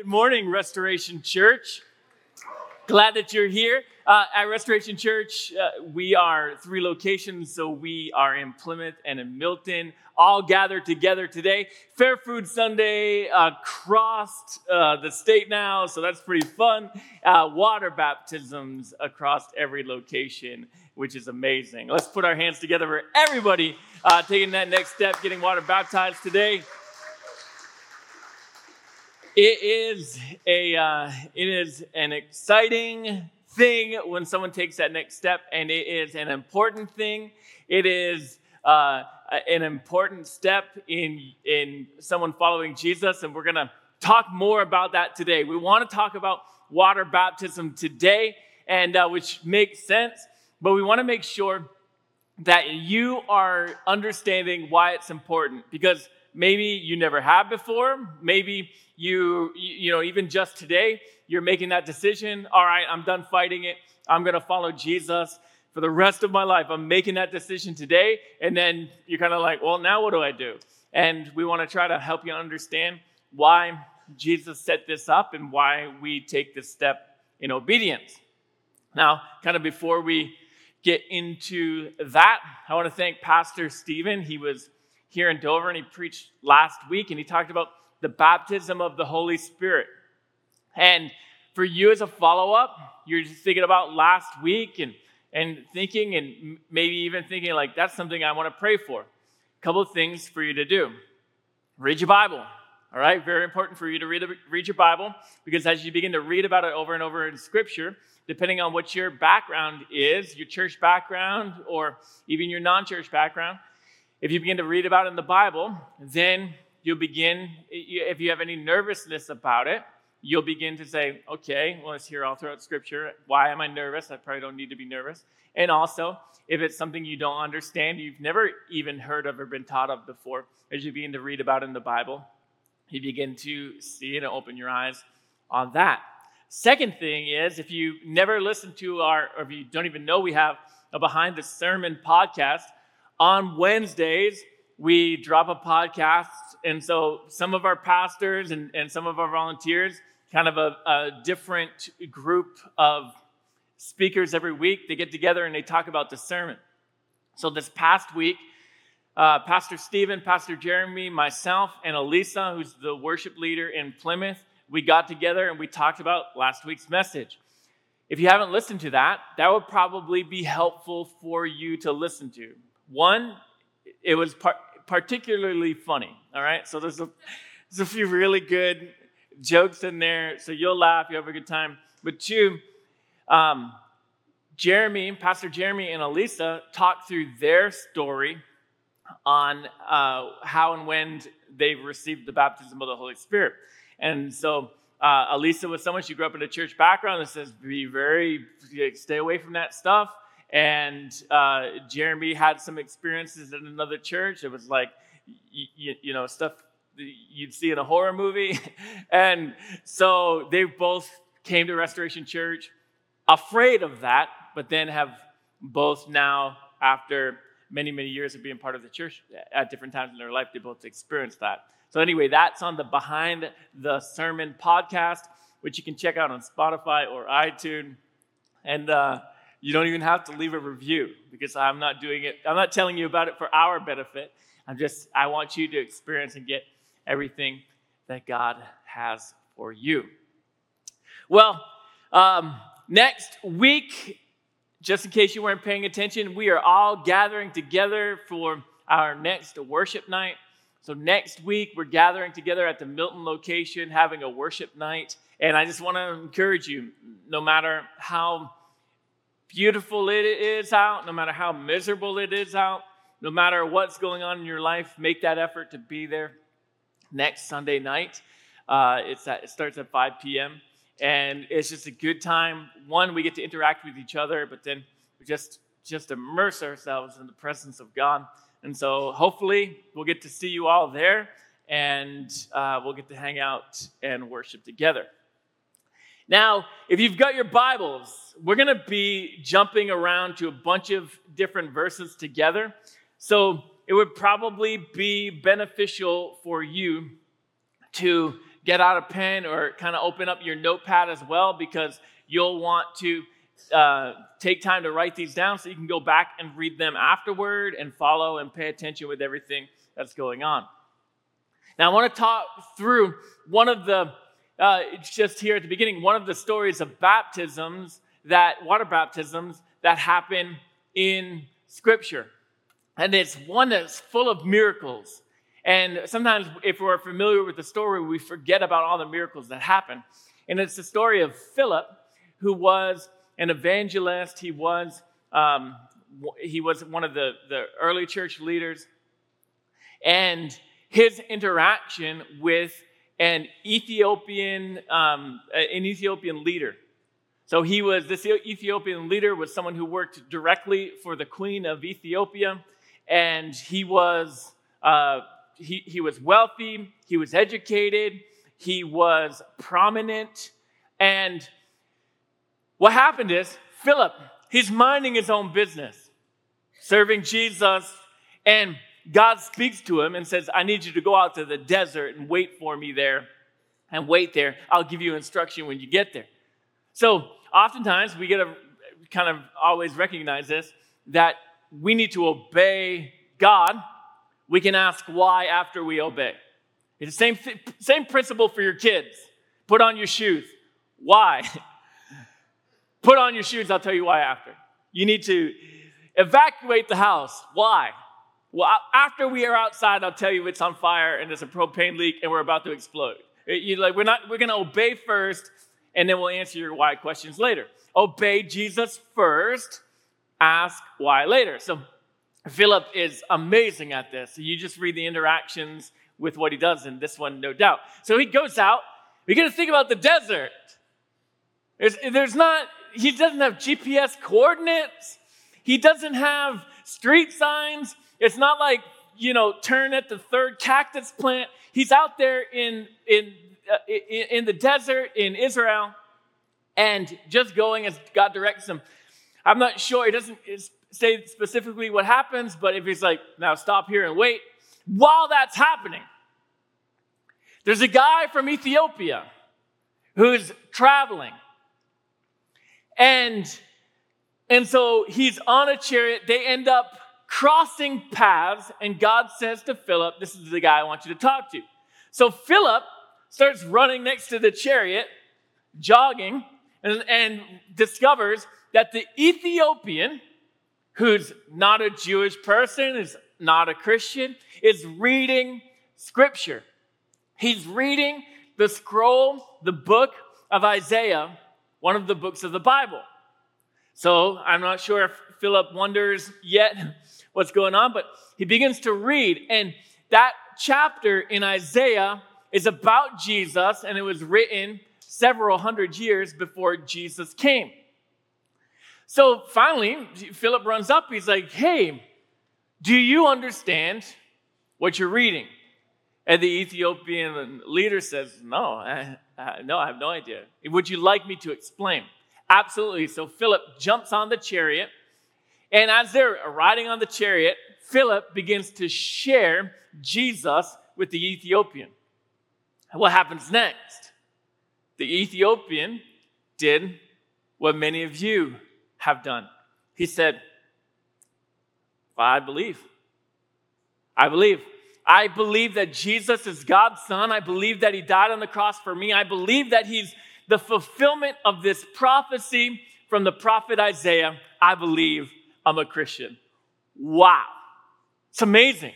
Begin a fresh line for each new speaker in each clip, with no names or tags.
Good morning, Restoration Church. Glad that you're here. Uh, at Restoration Church, uh, we are three locations, so we are in Plymouth and in Milton, all gathered together today. Fair Food Sunday across uh, the state now, so that's pretty fun. Uh, water baptisms across every location, which is amazing. Let's put our hands together for everybody uh, taking that next step, getting water baptized today. It is a uh, it is an exciting thing when someone takes that next step, and it is an important thing. It is uh, an important step in in someone following Jesus, and we're gonna talk more about that today. We want to talk about water baptism today, and uh, which makes sense, but we want to make sure that you are understanding why it's important because maybe you never have before. Maybe you, you know, even just today, you're making that decision. All right, I'm done fighting it. I'm going to follow Jesus for the rest of my life. I'm making that decision today. And then you're kind of like, well, now what do I do? And we want to try to help you understand why Jesus set this up and why we take this step in obedience. Now, kind of before we get into that, I want to thank Pastor Stephen. He was here in Dover, and he preached last week, and he talked about the baptism of the Holy Spirit. And for you as a follow up, you're just thinking about last week and, and thinking, and maybe even thinking, like, that's something I want to pray for. A couple of things for you to do read your Bible. All right, very important for you to read, read your Bible because as you begin to read about it over and over in Scripture, depending on what your background is, your church background or even your non church background, if you begin to read about it in the Bible, then you'll begin, if you have any nervousness about it, you'll begin to say, okay, well, it's here all throughout Scripture. Why am I nervous? I probably don't need to be nervous. And also, if it's something you don't understand, you've never even heard of or been taught of before, as you begin to read about in the Bible, you begin to see and open your eyes on that. Second thing is, if you never listened to our, or if you don't even know we have a Behind the Sermon podcast, on Wednesdays, we drop a podcast. And so some of our pastors and, and some of our volunteers, kind of a, a different group of speakers every week, they get together and they talk about the sermon. So this past week, uh, Pastor Stephen, Pastor Jeremy, myself, and Elisa, who's the worship leader in Plymouth, we got together and we talked about last week's message. If you haven't listened to that, that would probably be helpful for you to listen to. One, it was par- particularly funny. All right, so there's a there's a few really good jokes in there, so you'll laugh, you have a good time. But two, um, Jeremy, Pastor Jeremy, and Elisa talked through their story on uh, how and when they received the baptism of the Holy Spirit. And so uh, Elisa was someone, she grew up in a church background that says, be very, stay away from that stuff. And uh, Jeremy had some experiences in another church. It was like, you, you know, stuff you'd see in a horror movie. and so they both came to Restoration Church afraid of that, but then have both now, after many, many years of being part of the church at different times in their life, they both experienced that. So, anyway, that's on the Behind the Sermon podcast, which you can check out on Spotify or iTunes. And uh, you don't even have to leave a review because I'm not doing it. I'm not telling you about it for our benefit. I'm just, I want you to experience and get everything that God has for you. Well, um, next week, just in case you weren't paying attention, we are all gathering together for our next worship night. So, next week, we're gathering together at the Milton location, having a worship night. And I just want to encourage you no matter how beautiful it is out, no matter how miserable it is out, no matter what's going on in your life, make that effort to be there next Sunday night. Uh, it's at, it starts at 5 p.m. And it's just a good time. One, we get to interact with each other, but then we just just immerse ourselves in the presence of God. And so hopefully we'll get to see you all there and uh, we'll get to hang out and worship together. Now, if you've got your Bibles, we're going to be jumping around to a bunch of different verses together. So it would probably be beneficial for you to get out a pen or kind of open up your notepad as well because you'll want to uh, take time to write these down so you can go back and read them afterward and follow and pay attention with everything that's going on. Now, I want to talk through one of the, uh, it's just here at the beginning, one of the stories of baptisms that, water baptisms that happen in Scripture. And it's one that's full of miracles. And sometimes, if we're familiar with the story, we forget about all the miracles that happen. And it's the story of Philip, who was an evangelist. He was, um, he was one of the, the early church leaders. And his interaction with an Ethiopian, um, an Ethiopian leader. So he was this Ethiopian leader was someone who worked directly for the queen of Ethiopia, and he was uh, he, he was wealthy, he was educated, he was prominent, and what happened is Philip he's minding his own business, serving Jesus, and God speaks to him and says, I need you to go out to the desert and wait for me there and wait there. I'll give you instruction when you get there. So, oftentimes, we get to kind of always recognize this that we need to obey God. We can ask why after we obey. It's the same, same principle for your kids. Put on your shoes. Why? Put on your shoes, I'll tell you why after. You need to evacuate the house. Why? Well, after we are outside, I'll tell you it's on fire and there's a propane leak and we're about to explode. Like we're not we're going to obey first and then we'll answer your why questions later. Obey Jesus first, ask why later. So Philip is amazing at this. You just read the interactions with what he does in this one, no doubt. So he goes out. We got to think about the desert. There's, there's not, he doesn't have GPS coordinates. He doesn't have street signs. It's not like, you know, turn at the third cactus plant. He's out there in, in, uh, in, in the desert in Israel and just going as God directs him. I'm not sure, he doesn't say specifically what happens, but if he's like, now stop here and wait, while that's happening, there's a guy from Ethiopia who's traveling. And, and so he's on a chariot. They end up crossing paths, and God says to Philip, This is the guy I want you to talk to. So Philip starts running next to the chariot, jogging, and, and discovers that the Ethiopian, who's not a Jewish person, is not a Christian, is reading scripture. He's reading the scroll, the book of Isaiah, one of the books of the Bible. So I'm not sure if Philip wonders yet what's going on, but he begins to read. And that chapter in Isaiah is about Jesus, and it was written several hundred years before Jesus came. So finally, Philip runs up. He's like, Hey, do you understand what you're reading? And the Ethiopian leader says, No, I, I, no, I have no idea. Would you like me to explain? Absolutely. So Philip jumps on the chariot and as they're riding on the chariot, Philip begins to share Jesus with the Ethiopian. What happens next? The Ethiopian did what many of you have done. He said, I believe. I believe. I believe that Jesus is God's son. I believe that he died on the cross for me. I believe that he's the fulfillment of this prophecy from the prophet Isaiah. I believe I'm a Christian. Wow. It's amazing.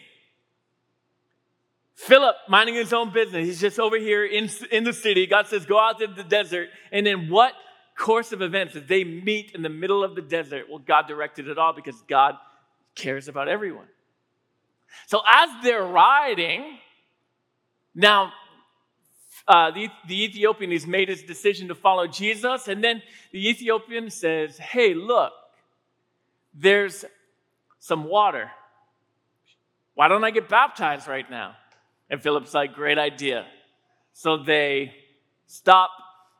Philip, minding his own business, he's just over here in, in the city. God says, Go out to the desert. And then what course of events did they meet in the middle of the desert? Well, God directed it all because God cares about everyone. So as they're riding, now uh, the, the Ethiopian has made his decision to follow Jesus. And then the Ethiopian says, Hey, look, there's some water. Why don't I get baptized right now? And Philip's like, Great idea. So they stop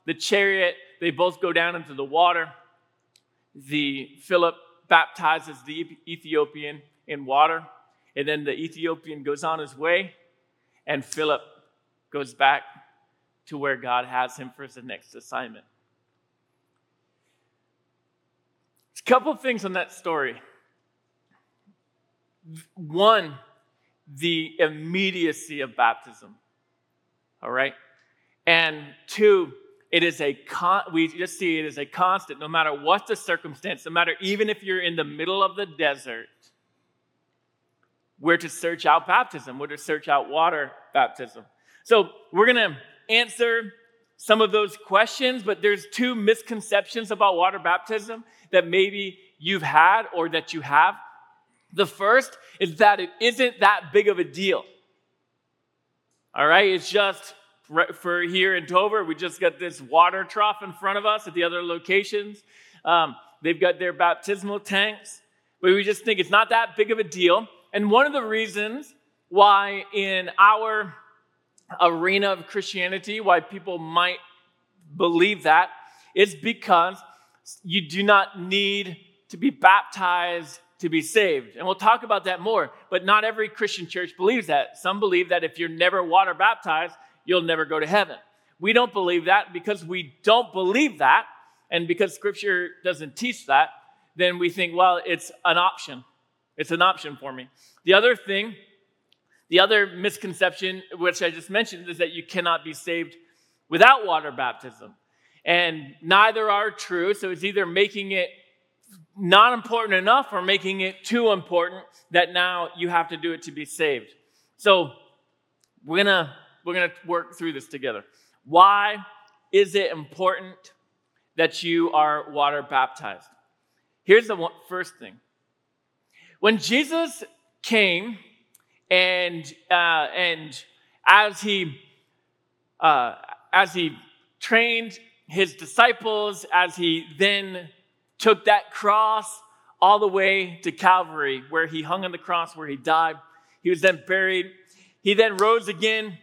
the chariot. They both go down into the water. The Philip baptizes the Ethiopian in water, and then the Ethiopian goes on his way, and Philip goes back to where God has him for his next assignment. A couple things on that story. One, the immediacy of baptism. All right? And two, it is a con- we just see it as a constant no matter what the circumstance, no matter even if you're in the middle of the desert, we're to search out baptism, we're to search out water baptism. So we're going to answer some of those questions, but there's two misconceptions about water baptism that maybe you've had or that you have. The first is that it isn't that big of a deal. All right, it's just for here in Dover, we just got this water trough in front of us at the other locations. Um, they've got their baptismal tanks, but we just think it's not that big of a deal. And one of the reasons why in our arena of Christianity, why people might believe that, is because you do not need to be baptized to be saved. And we'll talk about that more, but not every Christian church believes that. Some believe that if you're never water baptized, you'll never go to heaven. We don't believe that because we don't believe that, and because scripture doesn't teach that, then we think, well, it's an option. It's an option for me. The other thing the other misconception, which I just mentioned, is that you cannot be saved without water baptism. And neither are true. So it's either making it not important enough or making it too important that now you have to do it to be saved. So we're going to we're going to work through this together. Why is it important that you are water baptized? Here's the first thing. When Jesus came, and uh, and as he uh, as he trained his disciples, as he then took that cross all the way to Calvary, where he hung on the cross, where he died, he was then buried. He then rose again,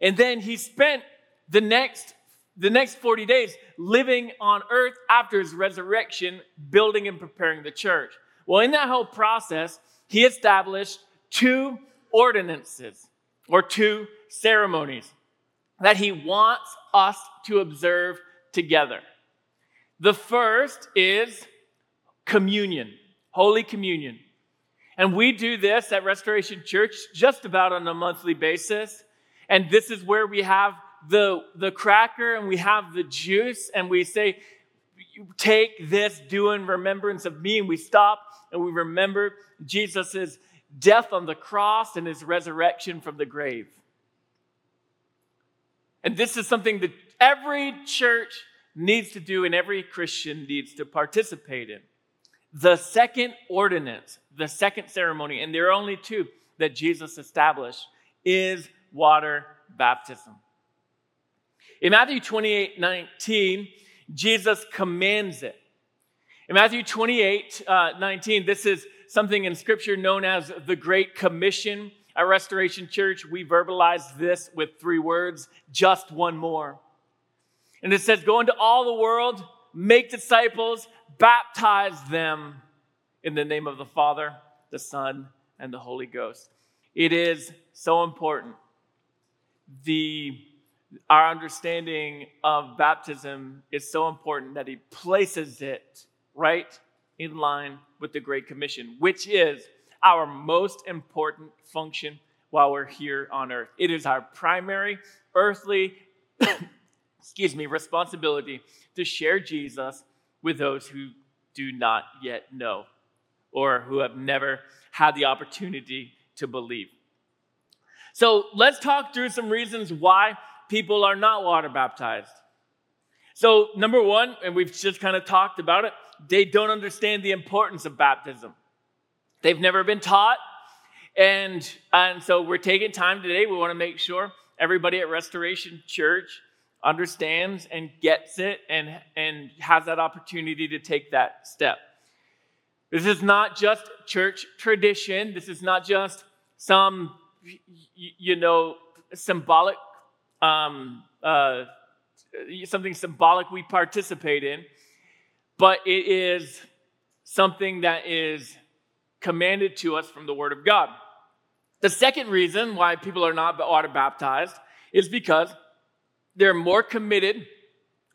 and then he spent the next the next 40 days living on earth after his resurrection, building and preparing the church. Well, in that whole process, he established two ordinances or two ceremonies that he wants us to observe together. The first is communion, Holy Communion. And we do this at Restoration Church just about on a monthly basis. And this is where we have the, the cracker and we have the juice, and we say, Take this, do in remembrance of me. And we stop and we remember Jesus' death on the cross and his resurrection from the grave. And this is something that every church needs to do and every Christian needs to participate in. The second ordinance, the second ceremony, and there are only two that Jesus established, is water baptism. In Matthew 28 19, Jesus commands it. In Matthew 28 uh, 19, this is something in Scripture known as the Great Commission. At Restoration Church, we verbalize this with three words just one more. And it says, Go into all the world, make disciples, baptize them in the name of the Father, the Son, and the Holy Ghost. It is so important. The our understanding of baptism is so important that he places it right in line with the Great Commission, which is our most important function while we're here on earth. It is our primary earthly, excuse me, responsibility to share Jesus with those who do not yet know or who have never had the opportunity to believe. So let's talk through some reasons why people are not water baptized. So, number one, and we've just kind of talked about it, they don't understand the importance of baptism. They've never been taught. And, and so we're taking time today. We want to make sure everybody at Restoration Church understands and gets it and, and has that opportunity to take that step. This is not just church tradition. This is not just some, you know, symbolic, um, uh, something symbolic we participate in but it is something that is commanded to us from the Word of God. The second reason why people are not water baptized is because they're more committed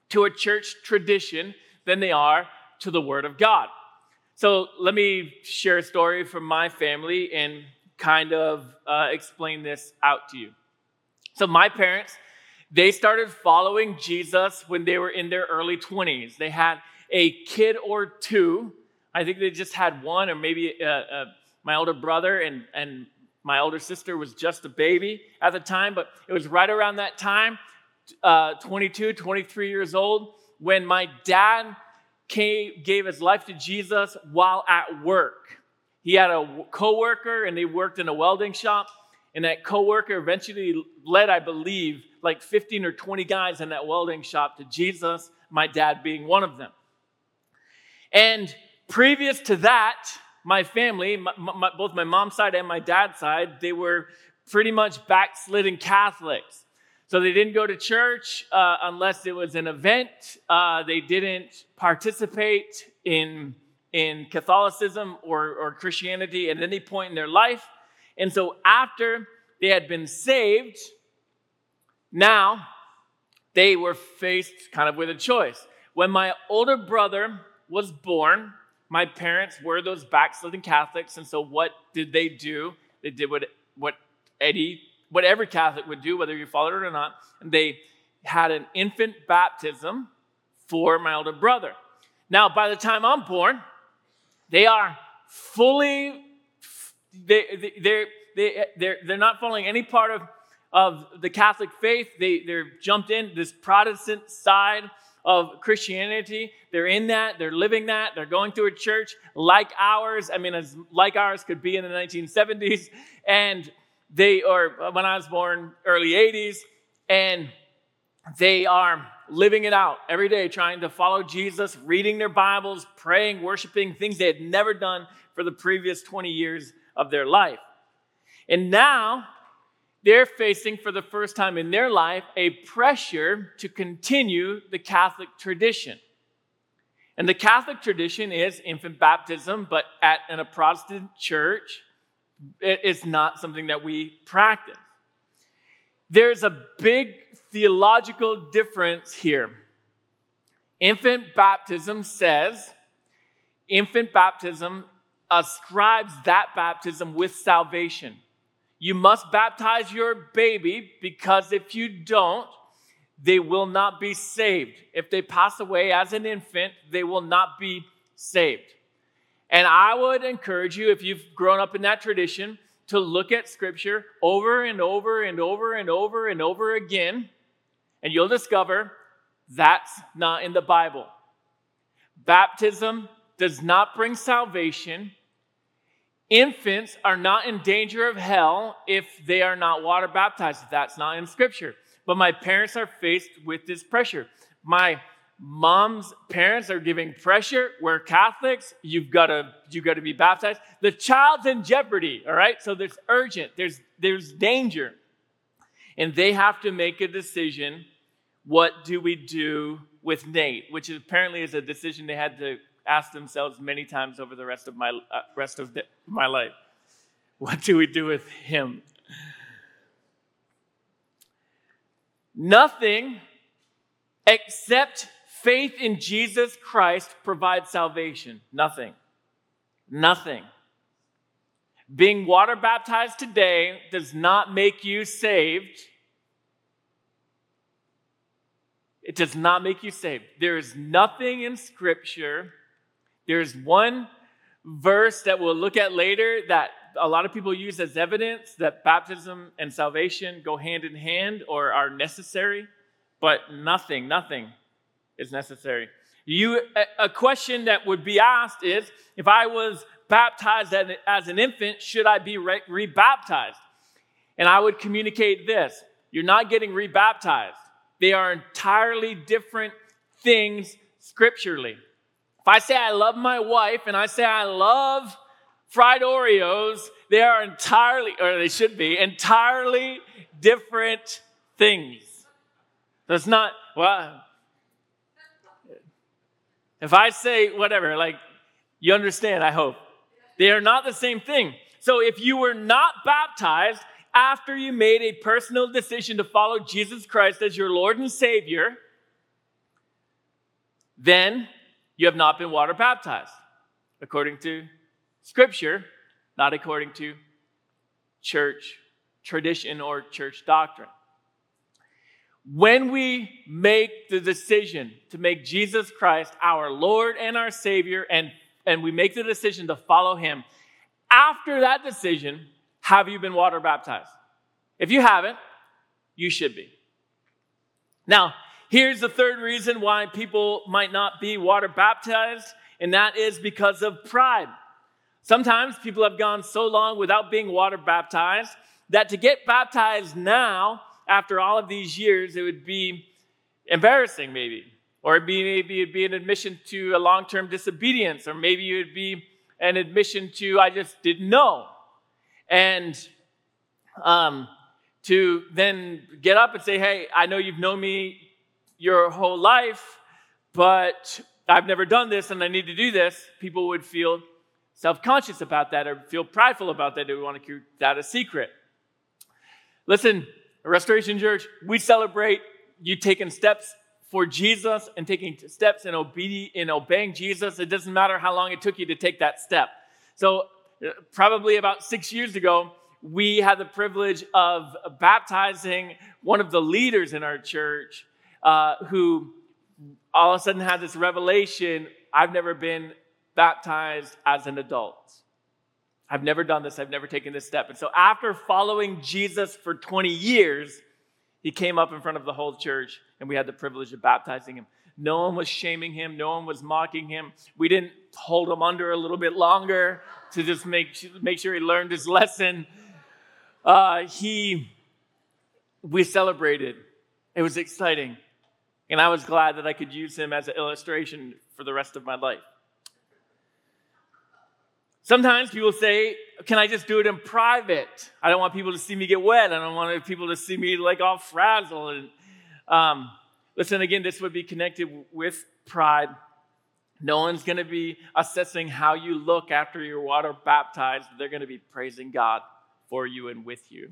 to a church tradition than they are to the Word of God. So let me share a story from my family and kind of uh, explain this out to you. So, my parents, they started following Jesus when they were in their early 20s. They had a kid or two. I think they just had one, or maybe uh, uh, my older brother and, and my older sister was just a baby at the time, but it was right around that time, uh, 22, 23 years old, when my dad came, gave his life to Jesus while at work. He had a coworker and they worked in a welding shop. And that coworker eventually led, I believe, like 15 or 20 guys in that welding shop to Jesus, my dad being one of them. And previous to that, my family, my, my, both my mom's side and my dad's side, they were pretty much backslidden Catholics. So they didn't go to church uh, unless it was an event. Uh, they didn't participate in, in Catholicism or, or Christianity at any point in their life. And so after they had been saved, now they were faced kind of with a choice. When my older brother was born, my parents were those backslidden Catholics, and so what did they do? They did what what Eddie, what every Catholic would do, whether you followed it or not. And they had an infant baptism for my older brother. Now, by the time I'm born, they are fully they, they're, they, they're, they're not following any part of, of the Catholic faith. They, they're jumped in this Protestant side of Christianity. They're in that, they're living that, they're going to a church like ours. I mean, as like ours could be in the 1970s. And they, or when I was born, early 80s, and they are living it out every day, trying to follow Jesus, reading their Bibles, praying, worshiping, things they had never done for the previous 20 years of their life. And now they're facing for the first time in their life a pressure to continue the Catholic tradition. And the Catholic tradition is infant baptism, but at in a Protestant church, it's not something that we practice. There's a big theological difference here. Infant baptism says infant baptism ascribes that baptism with salvation. You must baptize your baby because if you don't, they will not be saved. If they pass away as an infant, they will not be saved. And I would encourage you, if you've grown up in that tradition, to look at scripture over and over and over and over and over again, and you'll discover that's not in the Bible. Baptism does not bring salvation. Infants are not in danger of hell if they are not water baptized. That's not in scripture. But my parents are faced with this pressure. My mom's parents are giving pressure. We're Catholics. You've got to you've got to be baptized. The child's in jeopardy, all right? So there's urgent, there's there's danger. And they have to make a decision. What do we do with Nate? Which apparently is a decision they had to asked themselves many times over the rest of my uh, rest of the, my life. What do we do with him? Nothing except faith in Jesus Christ provides salvation. Nothing. Nothing. Being water baptized today does not make you saved. It does not make you saved. There is nothing in Scripture there's one verse that we'll look at later that a lot of people use as evidence that baptism and salvation go hand in hand or are necessary, but nothing, nothing is necessary. You, a question that would be asked is if I was baptized as an infant, should I be re- rebaptized? And I would communicate this you're not getting rebaptized, they are entirely different things scripturally. If I say I love my wife and I say I love fried Oreos, they are entirely, or they should be, entirely different things. That's not, well, if I say whatever, like, you understand, I hope. They are not the same thing. So if you were not baptized after you made a personal decision to follow Jesus Christ as your Lord and Savior, then you have not been water baptized, according to Scripture, not according to church tradition or church doctrine. When we make the decision to make Jesus Christ our Lord and our Savior, and, and we make the decision to follow Him, after that decision, have you been water baptized? If you haven't, you should be. Now, here's the third reason why people might not be water baptized, and that is because of pride. Sometimes people have gone so long without being water baptized that to get baptized now, after all of these years, it would be embarrassing, maybe. Or it'd be, maybe it'd be an admission to a long term disobedience, or maybe it would be an admission to, I just didn't know. And um, to then get up and say, hey, I know you've known me your whole life, but I've never done this and I need to do this, people would feel self conscious about that or feel prideful about that. They would want to keep that a secret. Listen, Restoration Church, we celebrate you taking steps for Jesus and taking steps in, obedi- in obeying Jesus. It doesn't matter how long it took you to take that step. So, uh, probably about six years ago, we had the privilege of baptizing one of the leaders in our church uh, who all of a sudden had this revelation I've never been baptized as an adult. I've never done this, I've never taken this step. And so, after following Jesus for 20 years, he came up in front of the whole church and we had the privilege of baptizing him. No one was shaming him, no one was mocking him. We didn't hold him under a little bit longer to just make, make sure he learned his lesson. Uh, he, we celebrated. It was exciting. And I was glad that I could use him as an illustration for the rest of my life. Sometimes people say, Can I just do it in private? I don't want people to see me get wet. I don't want people to see me like all frazzled. And, um, listen, again, this would be connected with pride. No one's going to be assessing how you look after you're water baptized. They're going to be praising God for you and with you.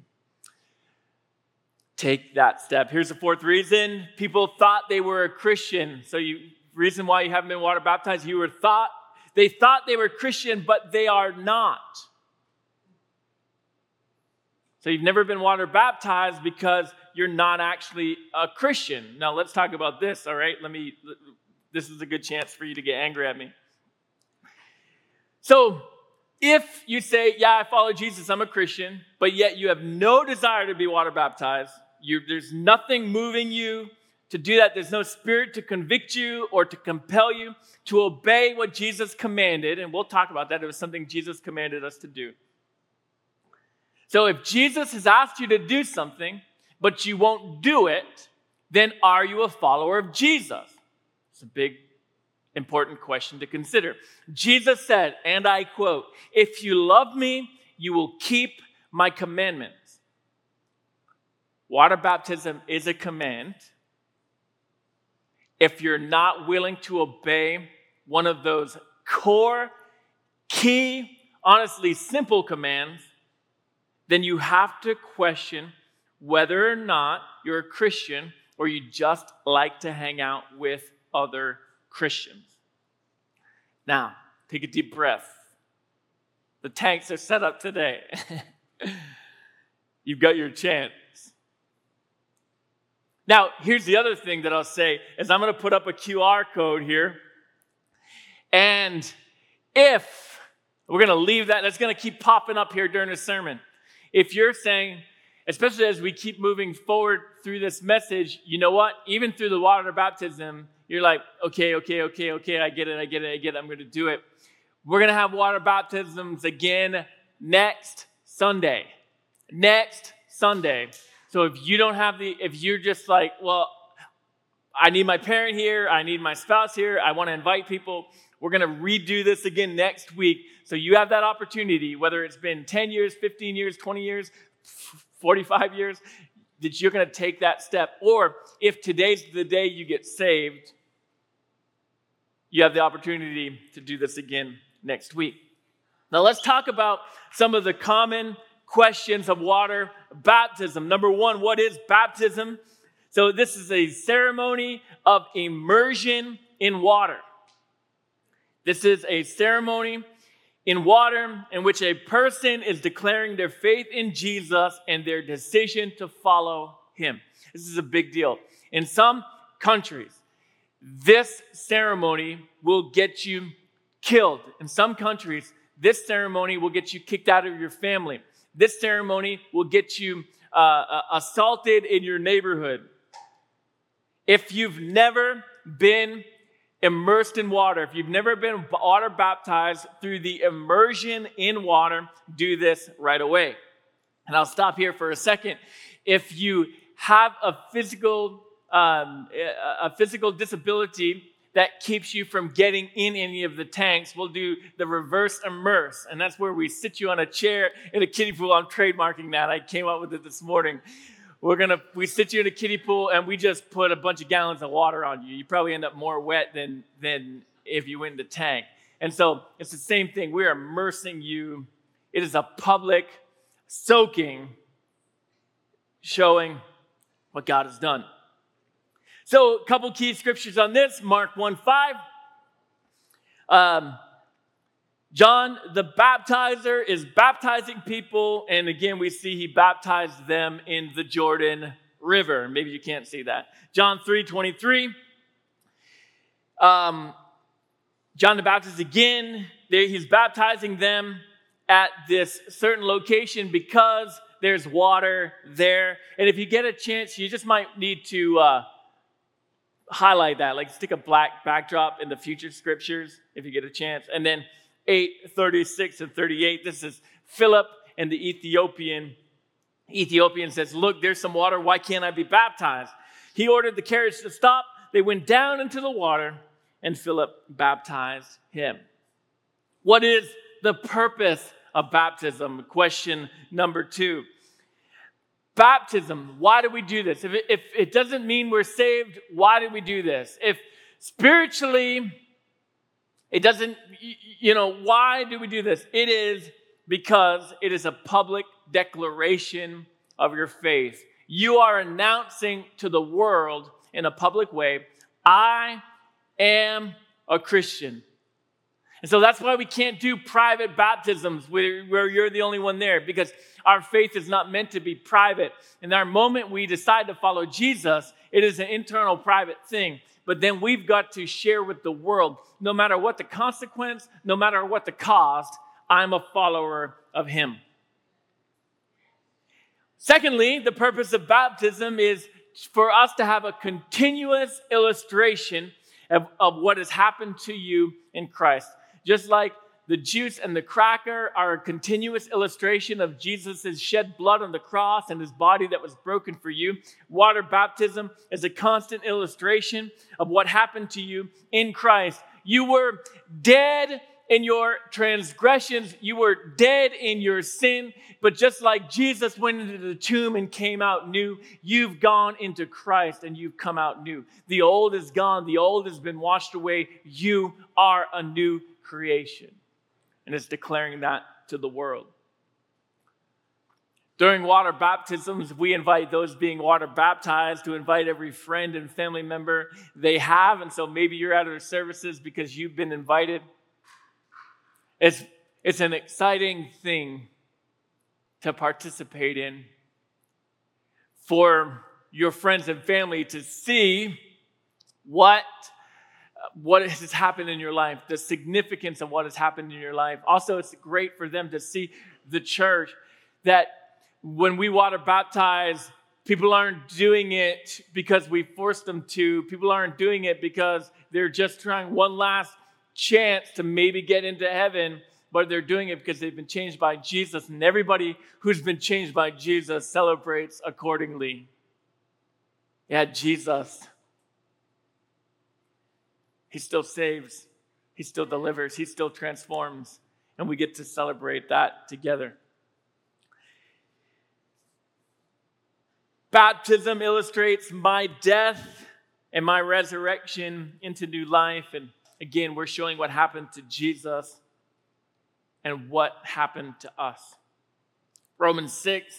Take that step. Here's the fourth reason people thought they were a Christian. So, you reason why you haven't been water baptized, you were thought they thought they were Christian, but they are not. So you've never been water baptized because you're not actually a Christian. Now let's talk about this, all right? Let me this is a good chance for you to get angry at me. So, if you say, "Yeah, I follow Jesus, I'm a Christian," but yet you have no desire to be water baptized, you, there's nothing moving you to do that. There's no spirit to convict you or to compel you to obey what Jesus commanded. And we'll talk about that. It was something Jesus commanded us to do. So if Jesus has asked you to do something, but you won't do it, then are you a follower of Jesus? It's a big, important question to consider. Jesus said, and I quote, If you love me, you will keep my commandments. Water baptism is a command if you're not willing to obey one of those core, key, honestly simple commands, then you have to question whether or not you're a Christian or you just like to hang out with other Christians. Now, take a deep breath. The tanks are set up today. You've got your chance. Now, here's the other thing that I'll say is I'm going to put up a QR code here. And if we're going to leave that, that's going to keep popping up here during the sermon. If you're saying, especially as we keep moving forward through this message, you know what? Even through the water baptism, you're like, okay, okay, okay, okay, I get it, I get it, I get it, I'm going to do it. We're going to have water baptisms again next Sunday. Next Sunday. So if you don't have the, if you're just like, well, I need my parent here, I need my spouse here, I want to invite people, we're going to redo this again next week. So you have that opportunity, whether it's been 10 years, 15 years, 20 years, 45 years, that you're going to take that step. Or if today's the day you get saved, you have the opportunity to do this again next week. Now let's talk about some of the common questions of water baptism. Number one, what is baptism? So, this is a ceremony of immersion in water. This is a ceremony in water in which a person is declaring their faith in Jesus and their decision to follow him. This is a big deal. In some countries, this ceremony will get you killed. In some countries, this ceremony will get you kicked out of your family. This ceremony will get you uh, uh assaulted in your neighborhood. If you've never been immersed in water, if you've never been water baptized through the immersion in water, do this right away. And I'll stop here for a second. If you have a physical um, a physical disability that keeps you from getting in any of the tanks, we'll do the reverse immerse. And that's where we sit you on a chair in a kiddie pool. I'm trademarking that. I came up with it this morning. We're gonna we sit you in a kiddie pool and we just put a bunch of gallons of water on you. You probably end up more wet than than if you went in the tank. And so it's the same thing. We're immersing you. It is a public soaking, showing what God has done. So, a couple key scriptures on this Mark 1 5. Um, John the baptizer is baptizing people, and again, we see he baptized them in the Jordan River. Maybe you can't see that. John 3 23. Um, John the Baptist again, he's baptizing them at this certain location because there's water there. And if you get a chance, you just might need to uh, highlight that, like stick a black backdrop in the future scriptures if you get a chance. And then 8 36 and 38. This is Philip and the Ethiopian. Ethiopian says, Look, there's some water. Why can't I be baptized? He ordered the carriage to stop. They went down into the water, and Philip baptized him. What is the purpose of baptism? Question number two. Baptism, why do we do this? If it, if it doesn't mean we're saved, why do we do this? If spiritually it doesn't, you know, why do we do this? It is because it is a public declaration of your faith. You are announcing to the world in a public way, I am a Christian. And so that's why we can't do private baptisms where, where, you're the only one there because our faith is not meant to be private. In our moment we decide to follow Jesus, it is an internal private thing but then we've got to share with the world no matter what the consequence, no matter what the cost, I'm a follower of Him. Secondly, the purpose of baptism is for us to have a continuous illustration of, of what has happened to you in Christ. Just like the juice and the cracker are a continuous illustration of Jesus' shed blood on the cross and his body that was broken for you. Water baptism is a constant illustration of what happened to you in Christ. You were dead in your transgressions, you were dead in your sin, but just like Jesus went into the tomb and came out new, you've gone into Christ and you've come out new. The old is gone, the old has been washed away. You are a new creation and is declaring that to the world. During water baptisms, we invite those being water baptized to invite every friend and family member they have. And so maybe you're at our services because you've been invited. It's, it's an exciting thing to participate in for your friends and family to see what what has happened in your life, the significance of what has happened in your life. Also, it's great for them to see the church that when we water baptize, people aren't doing it because we forced them to. People aren't doing it because they're just trying one last chance to maybe get into heaven, but they're doing it because they've been changed by Jesus. And everybody who's been changed by Jesus celebrates accordingly. Yeah, Jesus he still saves, He still delivers, He still transforms, and we get to celebrate that together. Baptism illustrates my death and my resurrection into new life. And again, we're showing what happened to Jesus and what happened to us. Romans 6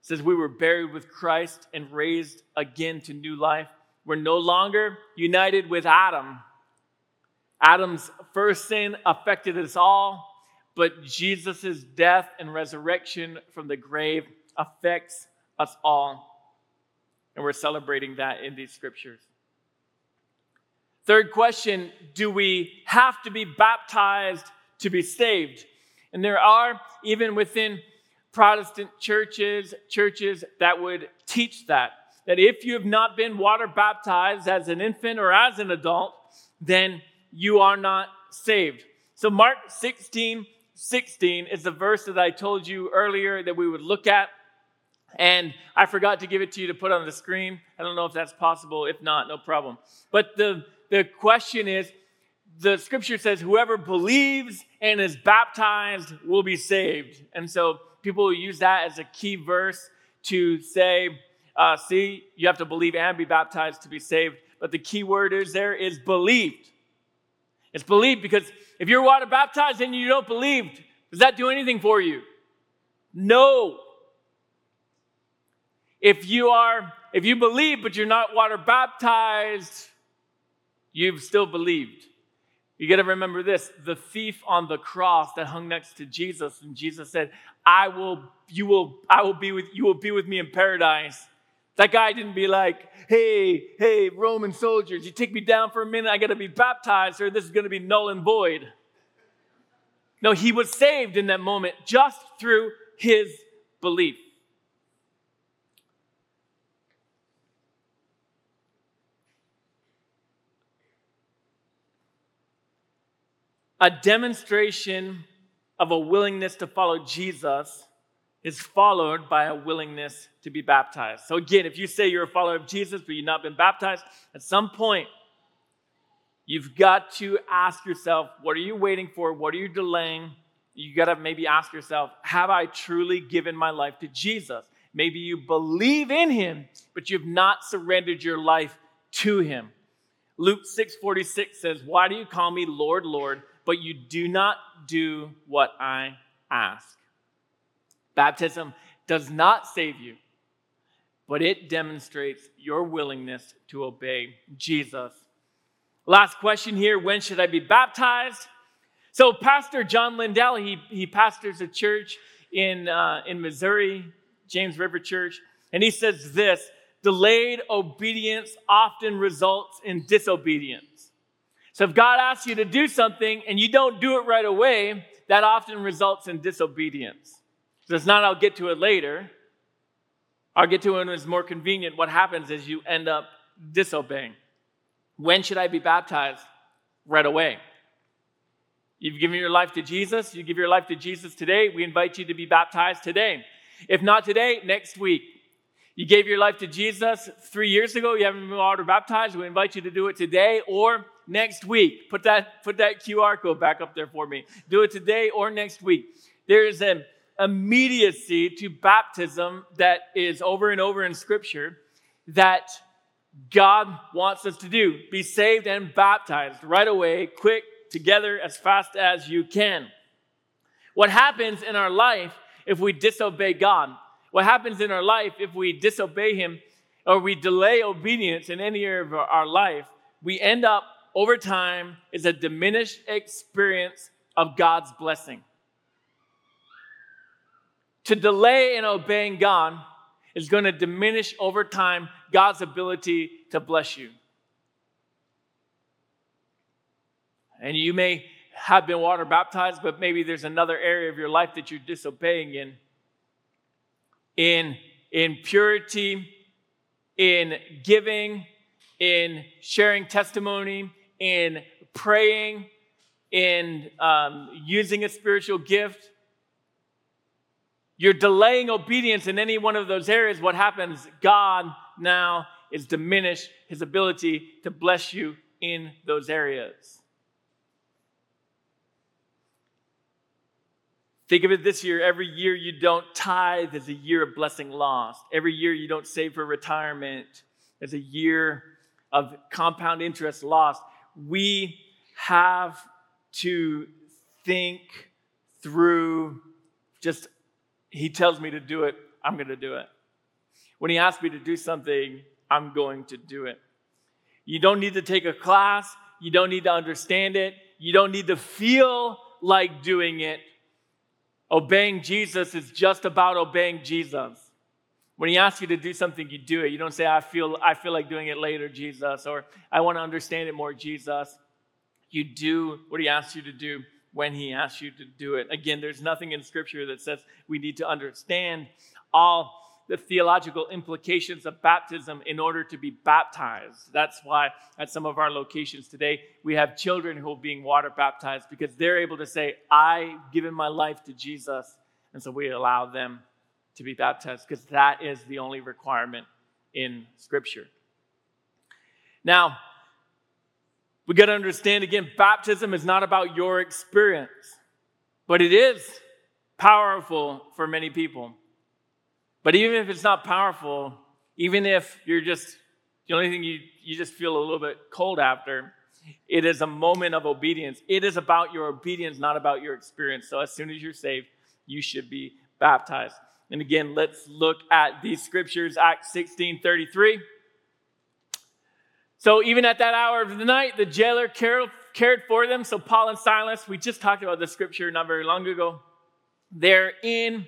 says, We were buried with Christ and raised again to new life. We're no longer united with Adam. Adam's first sin affected us all, but Jesus' death and resurrection from the grave affects us all. And we're celebrating that in these scriptures. Third question Do we have to be baptized to be saved? And there are, even within Protestant churches, churches that would teach that. That if you have not been water baptized as an infant or as an adult, then you are not saved. So, Mark 16, 16 is the verse that I told you earlier that we would look at. And I forgot to give it to you to put on the screen. I don't know if that's possible. If not, no problem. But the the question is the scripture says, whoever believes and is baptized will be saved. And so people use that as a key verse to say, uh, see, you have to believe and be baptized to be saved. But the key word is there is believed. It's believed because if you're water baptized and you don't believe, does that do anything for you? No. If you are, if you believe but you're not water baptized, You've still believed. You got to remember this the thief on the cross that hung next to Jesus, and Jesus said, I will, you will, I will be with, you will be with me in paradise. That guy didn't be like, hey, hey, Roman soldiers, you take me down for a minute, I got to be baptized, or this is to be null and void. No, he was saved in that moment just through his belief. A demonstration of a willingness to follow Jesus is followed by a willingness to be baptized. So, again, if you say you're a follower of Jesus, but you've not been baptized, at some point, you've got to ask yourself, what are you waiting for? What are you delaying? You got to maybe ask yourself, have I truly given my life to Jesus? Maybe you believe in him, but you've not surrendered your life to him. Luke 6:46 says, "Why do you call me Lord, Lord, but you do not do what I ask. Baptism does not save you, but it demonstrates your willingness to obey Jesus. Last question here when should I be baptized? So, Pastor John Lindell, he, he pastors a church in, uh, in Missouri, James River Church, and he says this delayed obedience often results in disobedience. So if God asks you to do something and you don't do it right away, that often results in disobedience. So it's not, I'll get to it later. I'll get to it when it's more convenient. What happens is you end up disobeying. When should I be baptized? Right away. You've given your life to Jesus. You give your life to Jesus today. We invite you to be baptized today. If not today, next week. You gave your life to Jesus three years ago. You haven't been water baptized. We invite you to do it today or next week. Put that, put that QR code back up there for me. Do it today or next week. There is an immediacy to baptism that is over and over in Scripture that God wants us to do. Be saved and baptized right away, quick, together, as fast as you can. What happens in our life if we disobey God? What happens in our life if we disobey Him or we delay obedience in any area of our life? We end up over time is a diminished experience of God's blessing. To delay in obeying God is going to diminish over time God's ability to bless you. And you may have been water baptized, but maybe there's another area of your life that you're disobeying in. In, in purity, in giving, in sharing testimony, in praying, in um, using a spiritual gift, you're delaying obedience in any one of those areas, what happens? God now is diminished his ability to bless you in those areas. Think of it this year every year you don't tithe is a year of blessing lost. Every year you don't save for retirement is a year of compound interest lost we have to think through just He tells me to do it, I'm going to do it. When He asks me to do something, I'm going to do it. You don't need to take a class, you don't need to understand it, you don't need to feel like doing it. Obeying Jesus is just about obeying Jesus. When he asks you to do something, you do it. You don't say, I feel, I feel like doing it later, Jesus, or I want to understand it more, Jesus. You do what he asks you to do when he asks you to do it. Again, there's nothing in Scripture that says we need to understand all the theological implications of baptism in order to be baptized. That's why at some of our locations today, we have children who are being water baptized because they're able to say, I've given my life to Jesus. And so we allow them to be baptized because that is the only requirement in Scripture. Now, we got to understand again, baptism is not about your experience, but it is powerful for many people. But even if it's not powerful, even if you're just, the only thing you, you just feel a little bit cold after, it is a moment of obedience. It is about your obedience, not about your experience. So as soon as you're saved, you should be baptized. And again, let's look at these scriptures, Acts 16 33. So even at that hour of the night, the jailer cared, for them. So Paul and Silas, we just talked about the scripture not very long ago. They're in,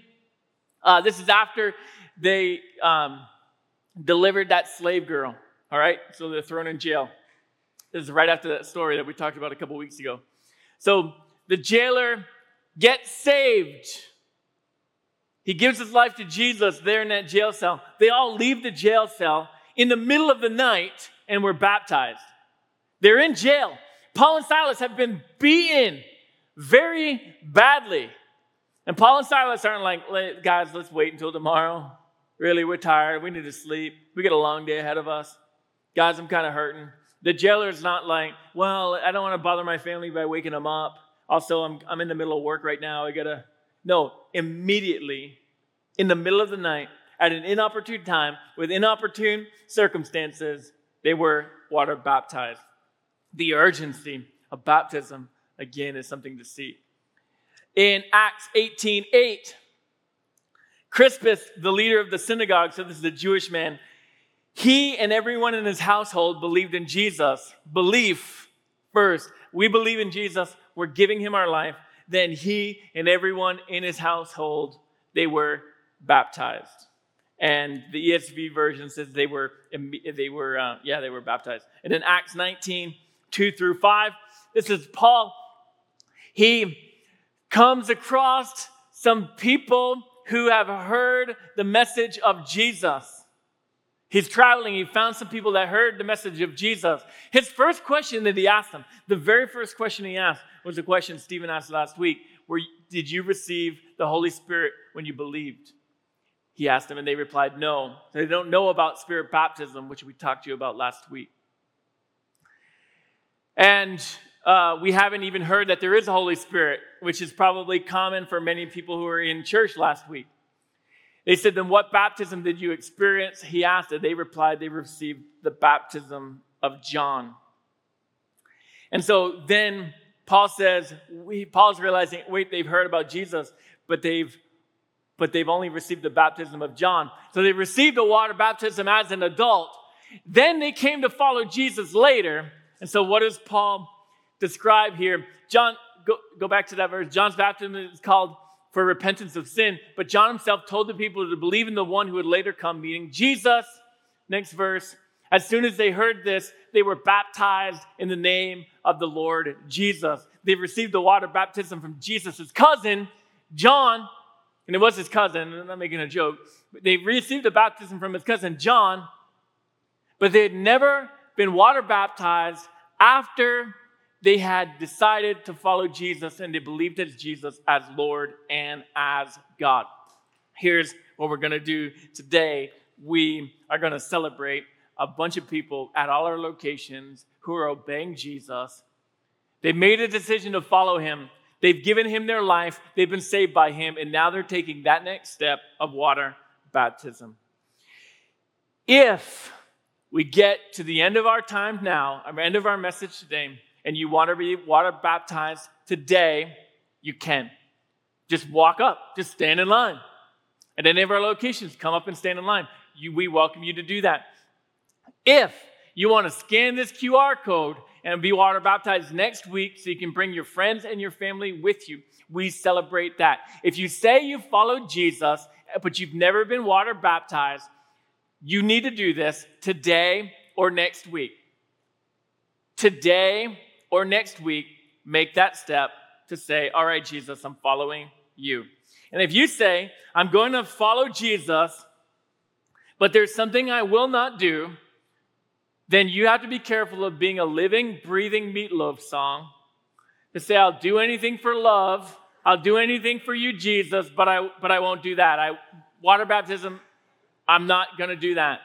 uh, this is after they um, delivered that slave girl. All right, so they're thrown in jail. This is right after that story that we talked about a couple weeks ago. So the jailer gets saved he gives his life to Jesus there in that jail cell. They all leave the jail cell in the middle of the night and were baptized. They're in jail. Paul and Silas have been beaten very badly. And Paul and Silas aren't like, guys, let's wait until tomorrow. Really, we're tired. We need to sleep. We got a long day ahead of us. Guys, I'm kind of hurting. The jailer's not like, well, I don't want to bother my family by waking them up. Also, I'm, I'm in the middle of work right now. I got to. No, immediately in the middle of the night at an inopportune time with inopportune circumstances, they were water baptized. The urgency of baptism, again, is something to see. In Acts 18 8, Crispus, the leader of the synagogue, so this is a Jewish man, he and everyone in his household believed in Jesus. Belief first. We believe in Jesus, we're giving him our life. Then he and everyone in his household, they were baptized. And the ESV version says they were, they were uh, yeah, they were baptized. And in Acts 19, 2 through 5, this is Paul. He comes across some people who have heard the message of Jesus. He's traveling. He found some people that heard the message of Jesus. His first question that he asked them, the very first question he asked, was the question Stephen asked last week: where did you receive the Holy Spirit when you believed? He asked them, and they replied, No. They don't know about spirit baptism, which we talked to you about last week. And uh, we haven't even heard that there is a Holy Spirit, which is probably common for many people who were in church last week. They said, Then what baptism did you experience? He asked, and they replied, They received the baptism of John. And so then Paul says, we, Paul's realizing, wait, they've heard about Jesus, but they've but they've only received the baptism of John. So they received the water baptism as an adult. Then they came to follow Jesus later. And so what does Paul describe here? John, go, go back to that verse. John's baptism is called for repentance of sin, but John himself told the people to believe in the one who would later come, meaning Jesus. Next verse. As soon as they heard this, they were baptized in the name of the Lord Jesus. They received the water baptism from Jesus' cousin, John, and it was his cousin, I'm not making a joke. They received the baptism from his cousin John, but they had never been water baptized after they had decided to follow Jesus and they believed in Jesus as Lord and as God. Here's what we're going to do today. We are going to celebrate a bunch of people at all our locations who are obeying Jesus. They made a decision to follow him They've given him their life, they've been saved by him, and now they're taking that next step of water baptism. If we get to the end of our time now, the end of our message today, and you want to be water baptized today, you can. Just walk up, just stand in line. at any of our locations, come up and stand in line. You, we welcome you to do that. If you want to scan this QR code and be water baptized next week so you can bring your friends and your family with you, we celebrate that. If you say you followed Jesus, but you've never been water baptized, you need to do this today or next week. Today or next week, make that step to say, All right, Jesus, I'm following you. And if you say, I'm going to follow Jesus, but there's something I will not do, then you have to be careful of being a living, breathing Meat Loaf song to say, I'll do anything for love, I'll do anything for you, Jesus, but I, but I won't do that. I, water baptism, I'm not going to do that.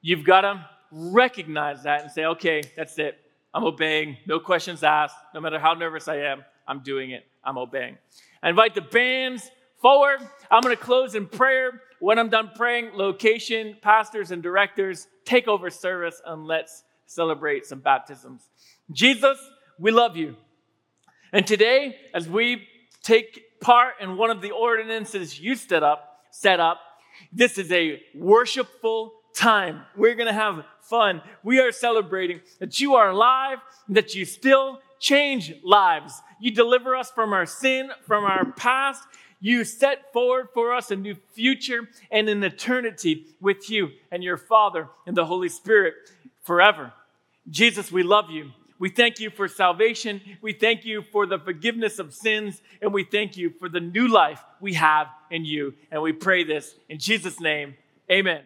You've got to recognize that and say, okay, that's it. I'm obeying. No questions asked. No matter how nervous I am, I'm doing it. I'm obeying. I invite the bands forward. I'm going to close in prayer. When I'm done praying, location, pastors, and directors, take over service and let's celebrate some baptisms. Jesus, we love you. And today, as we take part in one of the ordinances you set up, set up, this is a worshipful time. We're going to have fun. We are celebrating that you are alive, and that you still change lives. You deliver us from our sin, from our past. You set forward for us a new future and an eternity with you and your Father and the Holy Spirit forever. Jesus, we love you. We thank you for salvation. We thank you for the forgiveness of sins. And we thank you for the new life we have in you. And we pray this in Jesus' name. Amen.